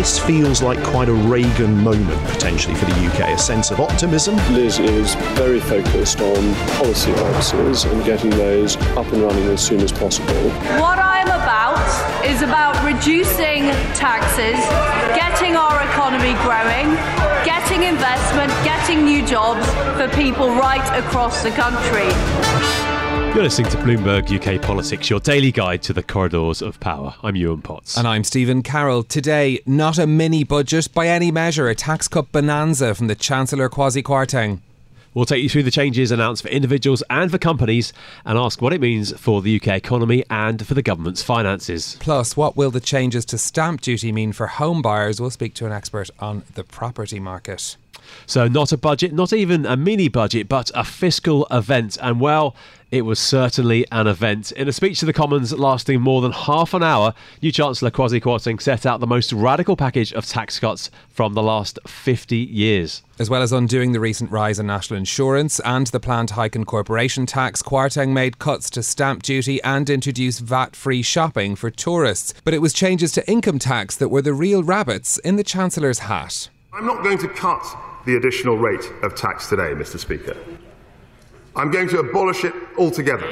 This feels like quite a Reagan moment potentially for the UK, a sense of optimism. Liz is very focused on policy answers and getting those up and running as soon as possible. What I'm about is about reducing taxes, getting our economy growing, getting investment, getting new jobs for people right across the country. You're listening to Bloomberg UK Politics, your daily guide to the corridors of power. I'm Yuan Potts. And I'm Stephen Carroll. Today, not a mini budget by any measure, a tax cut bonanza from the Chancellor Kwasi Kwarteng. We'll take you through the changes announced for individuals and for companies and ask what it means for the UK economy and for the government's finances. Plus, what will the changes to stamp duty mean for home buyers? We'll speak to an expert on the property market. So, not a budget, not even a mini budget, but a fiscal event. And well, it was certainly an event. In a speech to the Commons lasting more than half an hour, new Chancellor Kwasi Kwarteng set out the most radical package of tax cuts from the last 50 years. As well as undoing the recent rise in national insurance and the planned hike in corporation tax, Kwarteng made cuts to stamp duty and introduced VAT free shopping for tourists. But it was changes to income tax that were the real rabbits in the Chancellor's hat. I'm not going to cut the additional rate of tax today, Mr. Speaker. I'm going to abolish it altogether.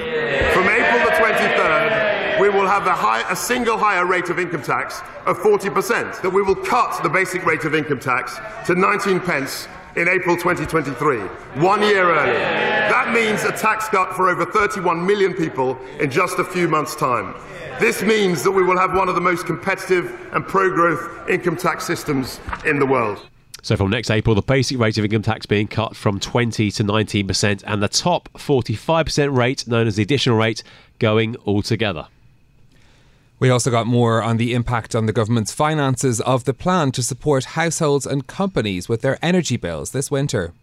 From April the 23rd, we will have a, high, a, single higher rate of income tax of 40%, that we will cut the basic rate of income tax to 19 pence in April 2023, one year early. That means a tax cut for over 31 million people in just a few months' time. This means that we will have one of the most competitive and pro growth income tax systems in the world. So from next April, the basic rate of income tax being cut from 20 to 19%, and the top 45% rate, known as the additional rate, going altogether. We also got more on the impact on the government's finances of the plan to support households and companies with their energy bills this winter.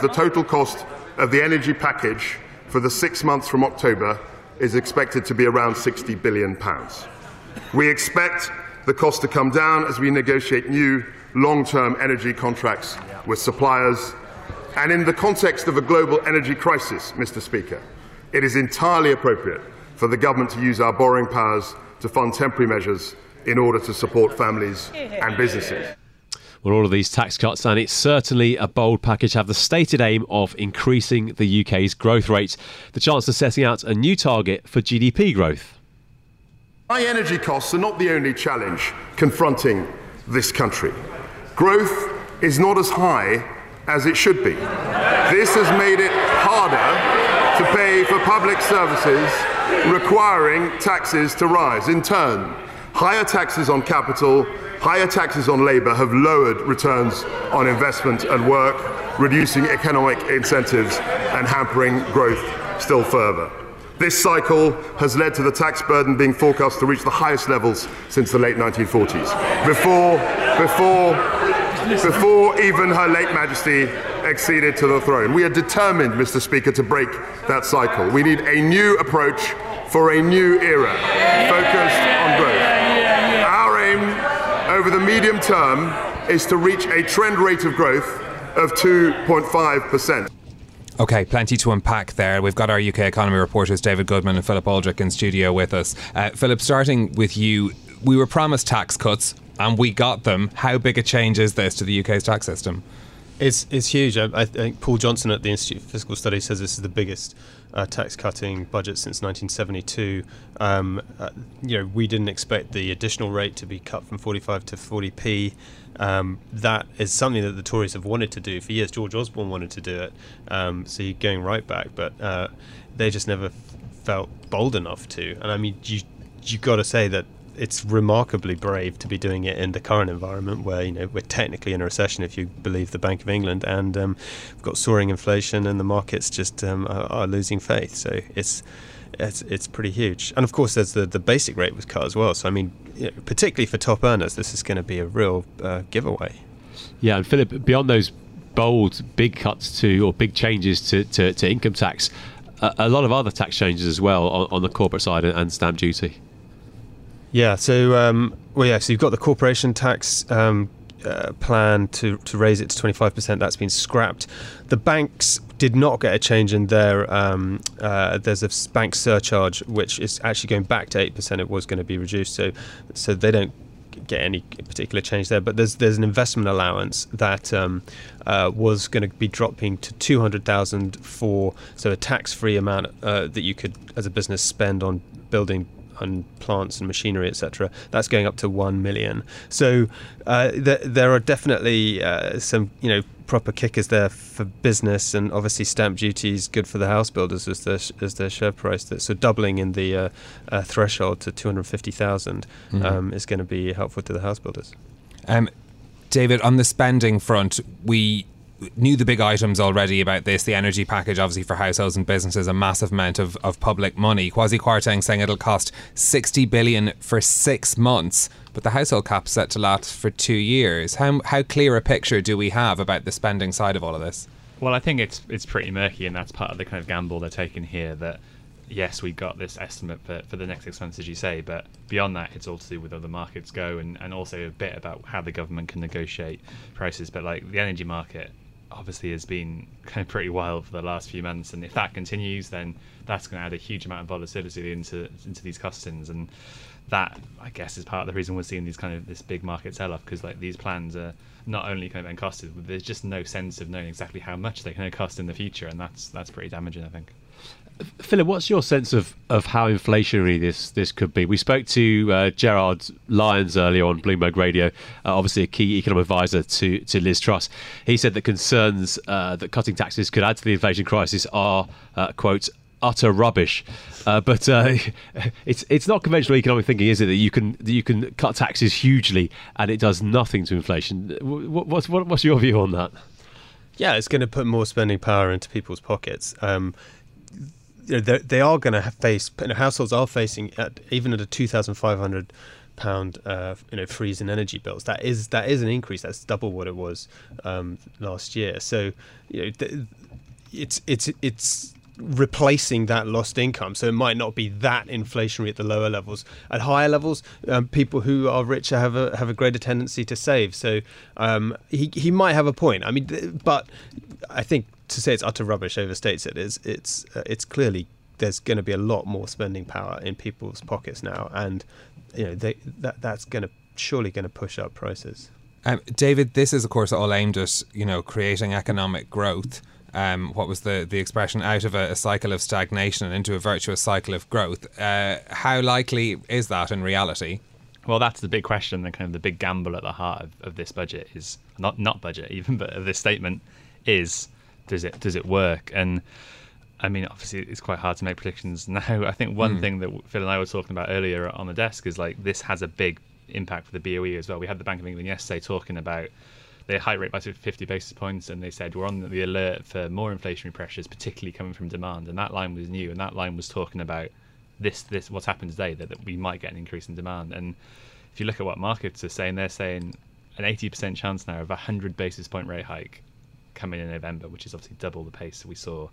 The total cost of the energy package for the six months from October is expected to be around £60 billion. We expect the cost to come down as we negotiate new long term energy contracts with suppliers. And in the context of a global energy crisis, Mr. Speaker, it is entirely appropriate for the government to use our borrowing powers to fund temporary measures in order to support families and businesses. Well, all of these tax cuts, and it's certainly a bold package, have the stated aim of increasing the UK's growth rate. The Chancellor setting out a new target for GDP growth. High energy costs are not the only challenge confronting this country. Growth is not as high as it should be. This has made it harder to pay for public services requiring taxes to rise. In turn, higher taxes on capital, higher taxes on labour have lowered returns on investment and work, reducing economic incentives and hampering growth still further. This cycle has led to the tax burden being forecast to reach the highest levels since the late 1940s, before, before, before even Her Late Majesty acceded to the throne. We are determined, Mr. Speaker, to break that cycle. We need a new approach for a new era focused on growth. Our aim over the medium term is to reach a trend rate of growth of 2.5%. Okay, plenty to unpack there. We've got our UK economy reporters David Goodman and Philip Aldrick in studio with us. Uh, Philip, starting with you, we were promised tax cuts and we got them. How big a change is this to the UK's tax system? It's, it's huge. I, I think Paul Johnson at the Institute for Fiscal Studies says this is the biggest uh, tax cutting budget since 1972. Um, uh, you know, we didn't expect the additional rate to be cut from 45 to 40p. Um, that is something that the Tories have wanted to do for years. George Osborne wanted to do it, um, so you're going right back, but uh, they just never felt bold enough to. And I mean, you you got to say that it's remarkably brave to be doing it in the current environment where you know we're technically in a recession if you believe the Bank of England and um, we've got soaring inflation and the markets just um, are, are, losing faith. So it's it's it's pretty huge. And of course there's the the basic rate was cut as well. So I mean you know, particularly for top earners this is going to be a real uh, giveaway. Yeah and Philip beyond those bold big cuts to or big changes to, to, to income tax a, a, lot of other tax changes as well on, on the corporate side and, and stamp duty yeah. So, um, well, yeah. So you've got the corporation tax um, uh, plan to to raise it to twenty five percent. That's been scrapped. The banks did not get a change in their. Um, uh, there's a bank surcharge which is actually going back to eight percent. It was going to be reduced. So, so they don't get any particular change there. But there's there's an investment allowance that um, uh, was going to be dropping to two hundred thousand for so a tax free amount uh, that you could as a business spend on building and plants and machinery, etc. That's going up to one million. So uh, th- there are definitely uh, some, you know, proper kickers there for business, and obviously stamp duty is good for the house builders as their as their share price. That so doubling in the uh, uh threshold to two hundred fifty thousand mm-hmm. um, is going to be helpful to the house builders. Um, David, on the spending front, we knew the big items already about this. The energy package, obviously, for households and businesses, a massive amount of, of public money. Kwasi Kwarteng saying it'll cost 60 billion for six months, but the household cap set to last for two years. How, how clear a picture do we have about the spending side of all of this? Well, I think it's it's pretty murky, and that's part of the kind of gamble they're taking here. That yes, we've got this estimate for, for the next as you say, but beyond that, it's all to do with other markets go and, and also a bit about how the government can negotiate prices. But like the energy market, obviously has been kind of pretty wild for the last few months, and if that continues, then that's going to add a huge amount of volatility into into these costings, and that I guess is part of the reason we're seeing these kind of this big market sell-off because like these plans are not only kind of uncosted, but there's just no sense of knowing exactly how much they're going to cost in the future, and that's that's pretty damaging, I think. Philip, what's your sense of, of how inflationary this this could be? We spoke to uh, Gerard Lyons earlier on Bloomberg Radio, uh, obviously a key economic advisor to, to Liz Truss. He said that concerns uh, that cutting taxes could add to the inflation crisis are, uh, quote, utter rubbish. Uh, but uh, it's it's not conventional economic thinking, is it? That you can that you can cut taxes hugely and it does nothing to inflation. What, what's what, what's your view on that? Yeah, it's going to put more spending power into people's pockets. Um, they are going to face you know, households are facing at, even at a two thousand five hundred pound uh, you know freeze in energy bills. That is that is an increase. That's double what it was um, last year. So you know th- it's it's it's replacing that lost income. So it might not be that inflationary at the lower levels. At higher levels, um, people who are richer have a have a greater tendency to save. So um, he he might have a point. I mean, but I think to say it's utter rubbish overstates it. It's it's uh, it's clearly there's going to be a lot more spending power in people's pockets now, and you know they, that that's going to surely going to push up prices. Um, David, this is of course all aimed at you know creating economic growth. Um, what was the, the expression out of a, a, cycle of stagnation and into a virtuous cycle of growth. Uh, how likely is that in reality? Well, that's the big question, the kind of the big gamble at the heart of, of this budget is not not budget even, but of this statement is does it does it work? And I mean, obviously, it's quite hard to make predictions now. I think one mm. thing that Phil and I were talking about earlier on the desk is like this has a big impact for the BOE as well. We had the Bank of England yesterday talking about their high rate by 50 basis points, and they said we're on the alert for more inflationary pressures, particularly coming from demand. And that line was new, and that line was talking about this this what's happened today that, that we might get an increase in demand. And if you look at what markets are saying, they're saying an 80% chance now of a 100 basis point rate hike coming in November, which is obviously double the pace we saw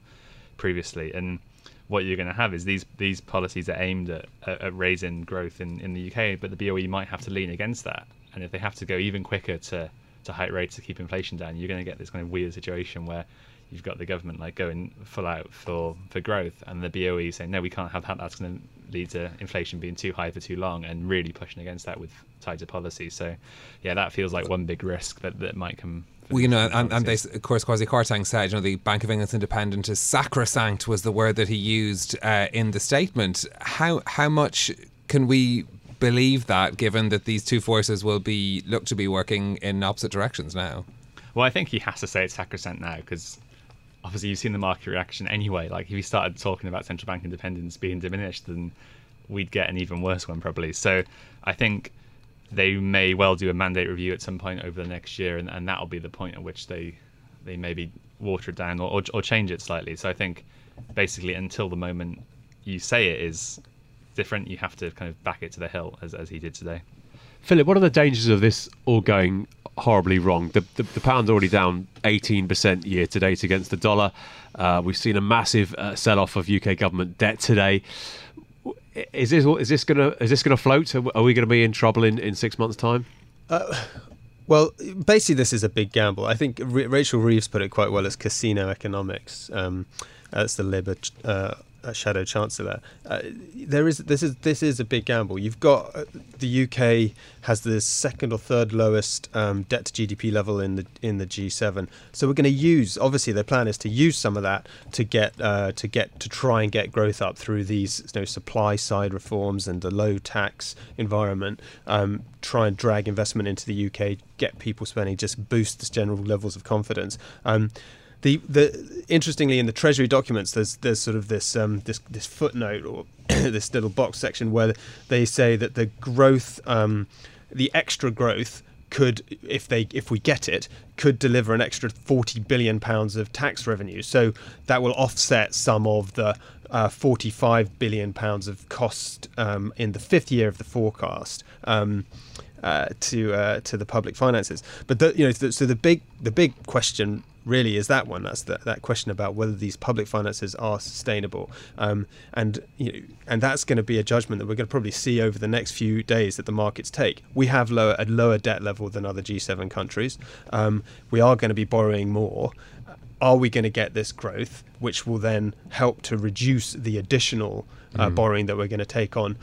previously. And what you're going to have is these these policies are aimed at, at, at raising growth in, in the UK, but the BOE might have to lean against that. And if they have to go even quicker to, to hike rates to keep inflation down, you're going to get this kind of weird situation where you've got the government like going full out for, for growth, and the BOE saying no, we can't have that. That's going to lead to inflation being too high for too long, and really pushing against that with tighter policy. So, yeah, that feels like one big risk that, that might come well, you know, and, and they, of course, Kwasi Kwarteng said, you know, the Bank of England's independence is sacrosanct was the word that he used uh, in the statement. How how much can we believe that, given that these two forces will be look to be working in opposite directions now? Well, I think he has to say it's sacrosanct now because obviously you've seen the market reaction anyway. Like if he started talking about central bank independence being diminished, then we'd get an even worse one probably. So I think they may well do a mandate review at some point over the next year, and, and that'll be the point at which they they maybe water it down or, or, or change it slightly. So I think basically until the moment you say it is different, you have to kind of back it to the hill as, as he did today. Philip, what are the dangers of this all going horribly wrong? The, the, the pound's already down 18% year to date against the dollar. Uh, we've seen a massive uh, sell off of UK government debt today is this is this gonna is this gonna float? Are we to be in trouble in, in six months' time? Uh, well, basically, this is a big gamble. I think Rachel Reeves put it quite well It's casino economics. Um, that's the Labour uh, a shadow chancellor. Uh, there is this is this is a big gamble. You've got uh, the UK has the second or third lowest um, debt to GDP level in the in the G7. So we're going to use obviously their plan is to use some of that to get uh, to get to try and get growth up through these you know, supply side reforms and a low tax environment. Um, try and drag investment into the UK, get people spending, just boost the general levels of confidence. Um, the the interestingly in the Treasury documents, there's there's sort of this um, this this footnote or this little box section where they say that the growth, um, the extra growth could, if they if we get it, could deliver an extra forty billion pounds of tax revenue. So that will offset some of the uh, forty-five billion pounds of cost um, in the fifth year of the forecast. Um, uh, to uh, to the public finances, but the, you know, so the big the big question really is that one. That's the, that question about whether these public finances are sustainable, um, and you know, and that's going to be a judgment that we're going to probably see over the next few days that the markets take. We have lower a lower debt level than other G7 countries. Um, we are going to be borrowing more. Are we going to get this growth, which will then help to reduce the additional uh, mm. borrowing that we're going to take on,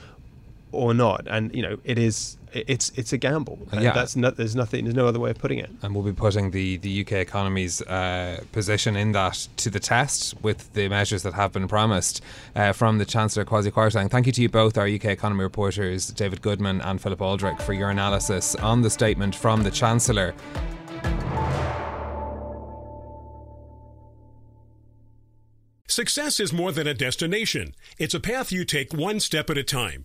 or not? And you know, it is it's it's a gamble. And yeah, that's not, there's nothing. There's no other way of putting it. And we'll be putting the the UK economy's uh, position in that to the test with the measures that have been promised uh, from the Chancellor Kwasi Kwarteng. Thank you to you both, our UK economy reporters David Goodman and Philip Aldrick, for your analysis on the statement from the Chancellor. Success is more than a destination. It's a path you take one step at a time.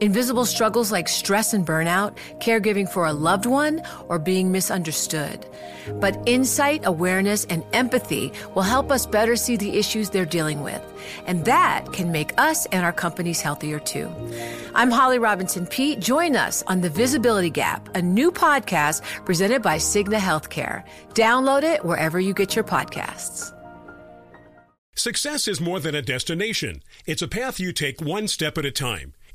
Invisible struggles like stress and burnout, caregiving for a loved one, or being misunderstood. But insight, awareness, and empathy will help us better see the issues they're dealing with. And that can make us and our companies healthier too. I'm Holly Robinson Peete. Join us on The Visibility Gap, a new podcast presented by Cigna Healthcare. Download it wherever you get your podcasts. Success is more than a destination. It's a path you take one step at a time.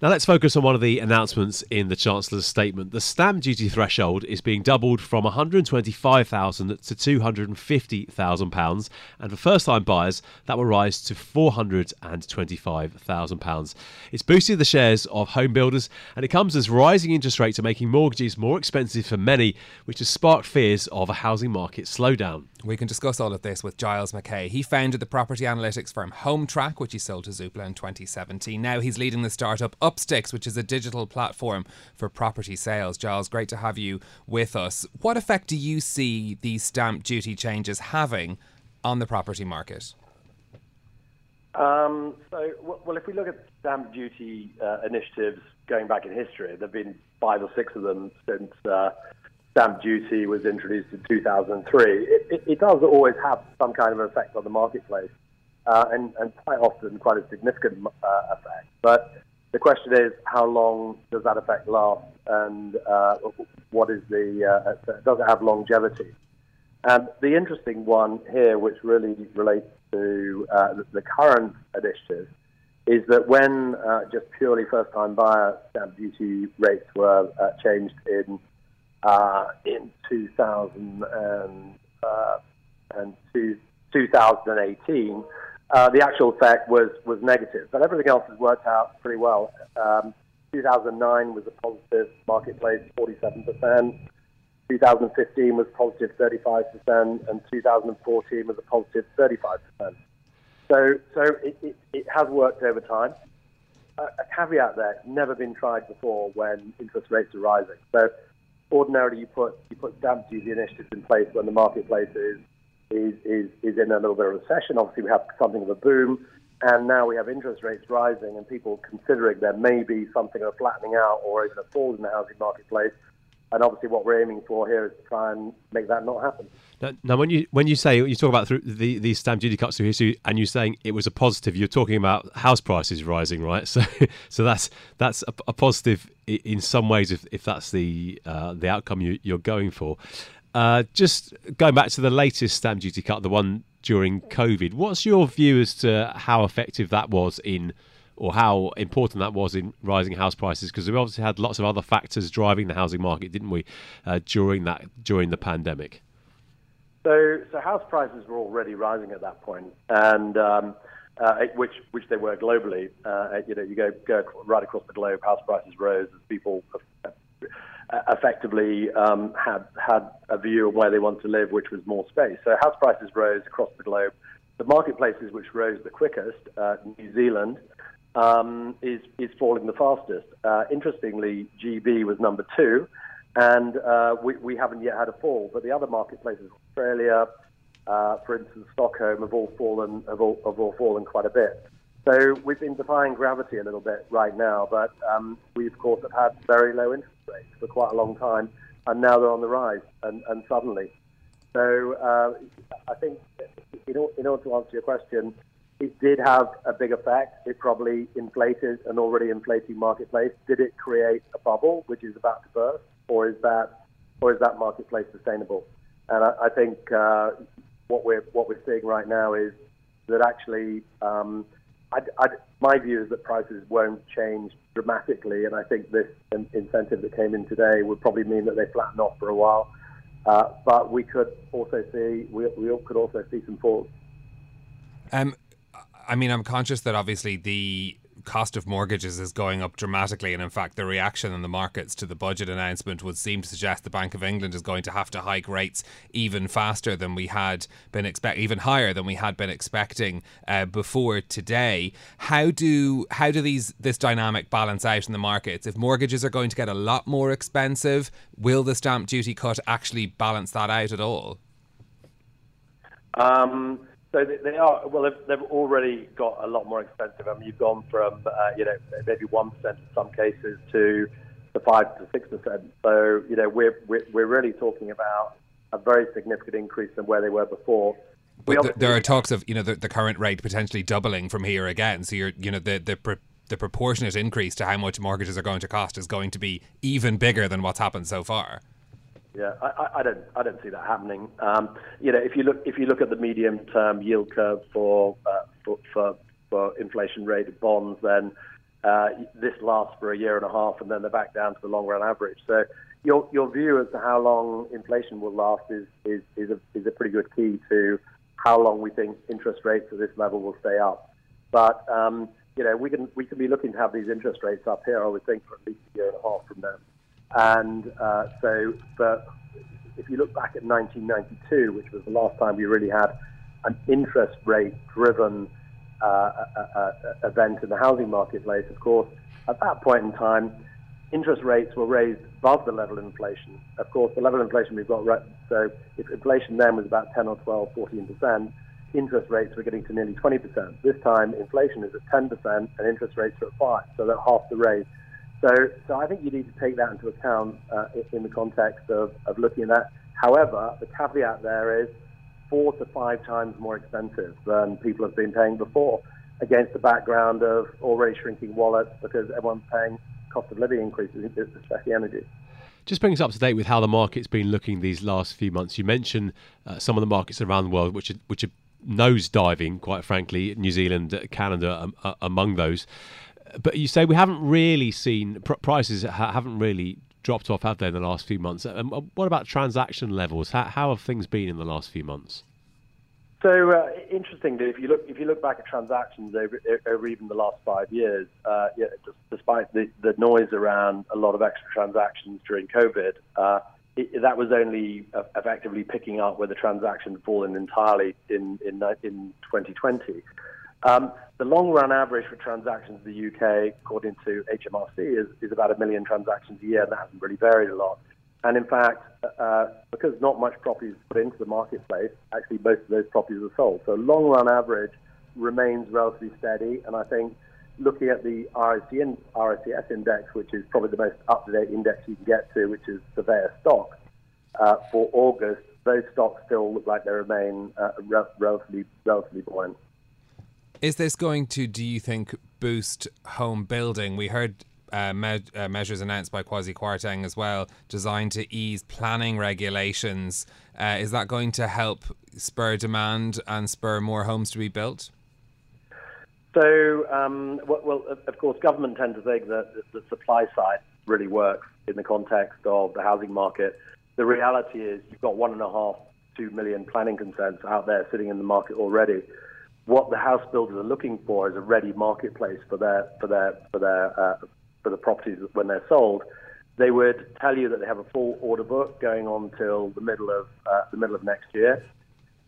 Now let's focus on one of the announcements in the Chancellor's statement. The stamp duty threshold is being doubled from £125,000 to £250,000, and for first-time buyers, that will rise to £425,000. It's boosted the shares of home builders, and it comes as rising interest rates are making mortgages more expensive for many, which has sparked fears of a housing market slowdown. We can discuss all of this with Giles Mackay. He founded the property analytics firm Hometrack, which he sold to Zoopla in 2017. Now he's leading the startup UPSTIX, which is a digital platform for property sales. Giles, great to have you with us. What effect do you see these stamp duty changes having on the property market? Um, so, well, if we look at stamp duty uh, initiatives going back in history, there have been five or six of them since uh, stamp duty was introduced in 2003. It, it, it, does always have some kind of effect on the marketplace, uh, and, and, quite often quite a significant uh, effect. But the question is, how long does that effect last, and uh, what is the uh, does it have longevity? And the interesting one here, which really relates to uh, the, current initiative, is that when uh, just purely first-time buyer stamp duty rates were changed in uh, in 2000 and, uh, and two, 2018, uh, the actual effect was, was negative. But everything else has worked out pretty well. Um, 2009 was a positive marketplace, 47%. 2015 was positive 35%, and 2014 was a positive 35%. So, so it, it, it has worked over time. A, a caveat there, never been tried before when interest rates are rising. So ordinarily you put you put stamp duty initiatives in place when the marketplace is is, is, is in a little bit of recession. Obviously, we have something of a boom, and now we have interest rates rising, and people considering there may be something of a flattening out or even a fall in the housing marketplace. And obviously, what we're aiming for here is to try and make that not happen. Now, now when you when you say you talk about through the these stamp duty cuts through history, and you're saying it was a positive, you're talking about house prices rising, right? So, so that's that's a, a positive in some ways if, if that's the uh, the outcome you, you're going for. Uh, just going back to the latest stamp duty cut, the one during COVID, what's your view as to how effective that was in or how important that was in rising house prices because we obviously had lots of other factors driving the housing market, didn't we, uh, during that during the pandemic? So, so house prices were already rising at that point, and um, uh, which which they were globally. Uh, you know, you go go right across the globe, house prices rose as people uh, effectively um, had had a view of where they want to live, which was more space. So house prices rose across the globe. The marketplaces which rose the quickest, uh, New Zealand, um, is is falling the fastest. Uh, interestingly, GB was number two, and uh, we, we haven't yet had a fall. But the other marketplaces, Australia, uh, for instance, Stockholm, have all fallen have all, have all fallen quite a bit. So we've been defying gravity a little bit right now, but um, we of course have had very low interest rates for quite a long time, and now they're on the rise, and, and suddenly. So uh, I think in, in order to answer your question, it did have a big effect. It probably inflated an already inflating marketplace. Did it create a bubble which is about to burst, or is that, or is that marketplace sustainable? And I, I think uh, what we're what we're seeing right now is that actually, um, I, I, my view is that prices won't change dramatically, and I think this incentive that came in today would probably mean that they flatten off for a while. Uh, but we could also see we, we could also see some falls. Um, I mean, I'm conscious that obviously the cost of mortgages is going up dramatically, and in fact, the reaction in the markets to the budget announcement would seem to suggest the Bank of England is going to have to hike rates even faster than we had been expect, even higher than we had been expecting uh, before today. How do how do these this dynamic balance out in the markets? If mortgages are going to get a lot more expensive, will the stamp duty cut actually balance that out at all? Um, so they are well. They've, they've already got a lot more expensive. I mean, you've gone from uh, you know maybe one percent in some cases to the five to six percent. So you know we're, we're we're really talking about a very significant increase than where they were before. But th- there are talks of you know the, the current rate potentially doubling from here again. So you're you know the the. Pro- the proportionate increase to how much mortgages are going to cost is going to be even bigger than what's happened so far. Yeah, I, I don't, I don't see that happening. Um, you know, if you look, if you look at the medium-term yield curve for uh, for, for, for inflation-rated bonds, then uh, this lasts for a year and a half, and then they're back down to the long-run average. So, your your view as to how long inflation will last is is is a, is a pretty good key to how long we think interest rates at this level will stay up. But um, you know, we can we can be looking to have these interest rates up here, I would think, for at least a year and a half from now. And uh, so, but if you look back at 1992, which was the last time we really had an interest rate driven uh, uh, event in the housing marketplace, of course, at that point in time, interest rates were raised above the level of inflation. Of course, the level of inflation we've got, right, so if inflation then was about 10 or 12, 14 percent, interest rates were getting to nearly 20 percent. This time, inflation is at 10 percent and interest rates are at 5, so they're half the rate. So, so I think you need to take that into account uh, in the context of, of looking at that. However, the caveat there is four to five times more expensive than people have been paying before, against the background of already shrinking wallets because everyone's paying cost of living increases, especially energy. Just bring us up to date with how the market's been looking these last few months. You mentioned uh, some of the markets around the world, which are, which are nose diving, quite frankly, New Zealand, Canada um, uh, among those but you say we haven't really seen pr- prices ha- haven't really dropped off, have they, in the last few months? Um, uh, what about transaction levels? How, how have things been in the last few months? So uh, interestingly, if you look if you look back at transactions over, over even the last five years, uh, yeah, despite the, the noise around a lot of extra transactions during COVID, uh, it, that was only effectively picking up where the transactions fallen entirely in in, in 2020. Um, the long run average for transactions in the UK, according to HMRC, is, is about a million transactions a year, and that hasn't really varied a lot. And in fact, uh, because not much property is put into the marketplace, actually most of those properties are sold. So long run average remains relatively steady, and I think looking at the RICN, RICS index, which is probably the most up-to-date index you can get to, which is surveyor stocks, uh, for August, those stocks still look like they remain uh, re- relatively, relatively buoyant. Is this going to, do you think, boost home building? We heard uh, me- uh, measures announced by Kwasi Kwarteng as well, designed to ease planning regulations. Uh, is that going to help spur demand and spur more homes to be built? So, um, well, of course, government tend to think that the supply side really works in the context of the housing market. The reality is you've got one and a half, two million planning consents out there sitting in the market already. What the house builders are looking for is a ready marketplace for their for their for their uh, for the properties when they're sold. They would tell you that they have a full order book going on till the middle of uh, the middle of next year.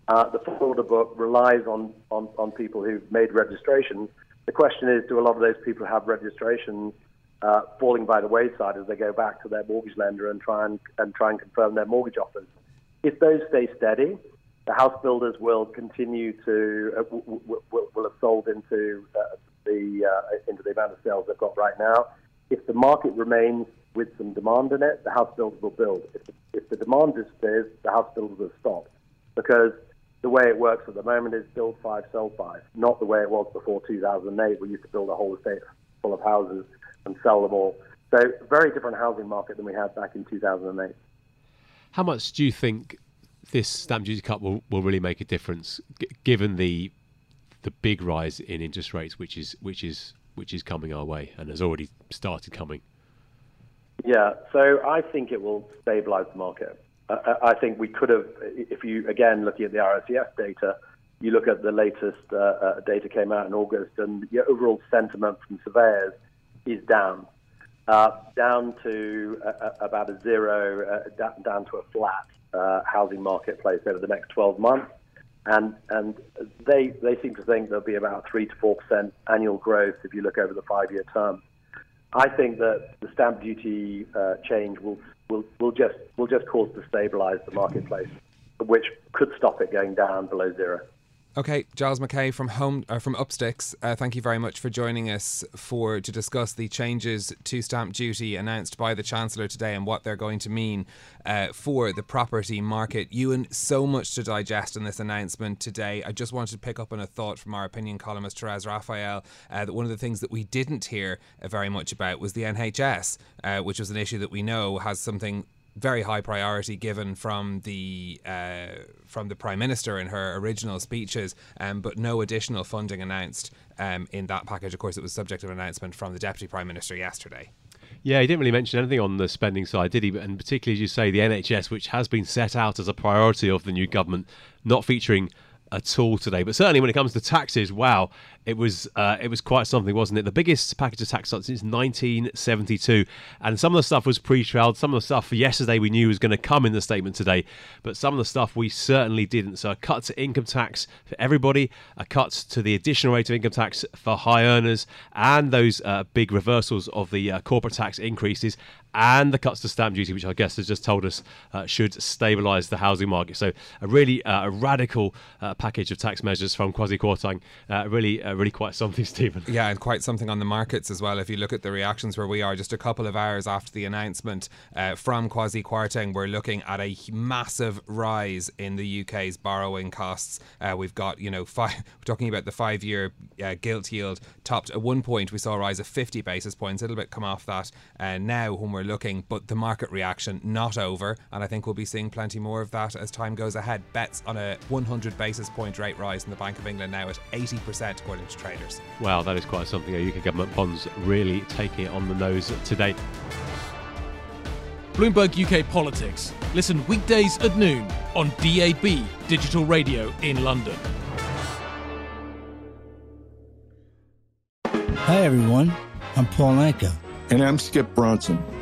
Uh, the full order book relies on, on, on people who've made registrations. The question is, do a lot of those people have registrations uh, falling by the wayside as they go back to their mortgage lender and try and, and try and confirm their mortgage offers? If those stay steady, the house builders will continue to uh, will, will have sold into uh, the uh, into the amount of sales they've got right now. If the market remains with some demand in it, the house builders will build. If the, if the demand disappears, the house builders will stop because the way it works at the moment is build five, sell five, not the way it was before 2008. We used to build a whole estate full of houses and sell them all. So, very different housing market than we had back in 2008. How much do you think this stamp duty cut will, will really make a difference, g- given the the big rise in interest rates, which is which is which is coming our way and has already started coming? Yeah, so I think it will stabilise the market. I, I think we could have, if you again looking at the RICS data, you look at the latest uh, uh, data came out in August, and the overall sentiment from surveyors is down, uh, down to uh, about a zero, uh, down to a flat uh, housing marketplace over the next 12 months. And, and they, they seem to think there'll be about 3 to 4% annual growth if you look over the five year term. I think that the stamp duty uh, change will, will, will, just, will just cause to stabilise the marketplace, which could stop it going down below zero. Okay, Giles Mackay from Home uh, from UPSTIX. Uh, thank you very much for joining us for to discuss the changes to stamp duty announced by the Chancellor today and what they're going to mean uh, for the property market. Yuan, so much to digest in this announcement today. I just wanted to pick up on a thought from our opinion columnist Therese Raphael uh, that one of the things that we didn't hear uh, very much about was the NHS, uh, which was an issue that we know has something very high priority given from the uh, from the prime minister in her original speeches, um, but no additional funding announced um, in that package. Of course, it was subject of an announcement from the deputy prime minister yesterday. Yeah, he didn't really mention anything on the spending side, did he? And particularly, as you say, the NHS, which has been set out as a priority of the new government, not featuring at all today. But certainly, when it comes to taxes, wow, it was uh, it was quite something, wasn't it? The biggest package of tax cuts since 1972, and some of the stuff was pre-trialed. Some of the stuff for yesterday we knew was going to come in the statement today, but some of the stuff we certainly didn't. So a cut to income tax for everybody, a cut to the additional rate of income tax for high earners, and those uh, big reversals of the uh, corporate tax increases, and the cuts to stamp duty, which I guess has just told us uh, should stabilise the housing market. So a really uh, a radical uh, package of tax measures from Kwasi Kwarteng. Uh, really, uh, really quite something, Stephen. Yeah, and quite something on the markets as well. If you look at the reactions where we are, just a couple of hours after the announcement uh, from Kwasi Kwarteng, we're looking at a massive rise in the UK's borrowing costs. we've got, you know, five, we're talking about the five-year gilt yield topped at one point. We saw a rise of 50 basis points, little bit come off that. Now, when we're we're looking, but the market reaction not over, and I think we'll be seeing plenty more of that as time goes ahead. Bets on a 100 basis point rate rise in the Bank of England now at 80% according to traders. Wow, that is quite something. UK government bonds really taking it on the nose today. Bloomberg UK Politics. Listen weekdays at noon on DAB Digital Radio in London. Hi everyone, I'm Paul Anka. And I'm Skip Bronson.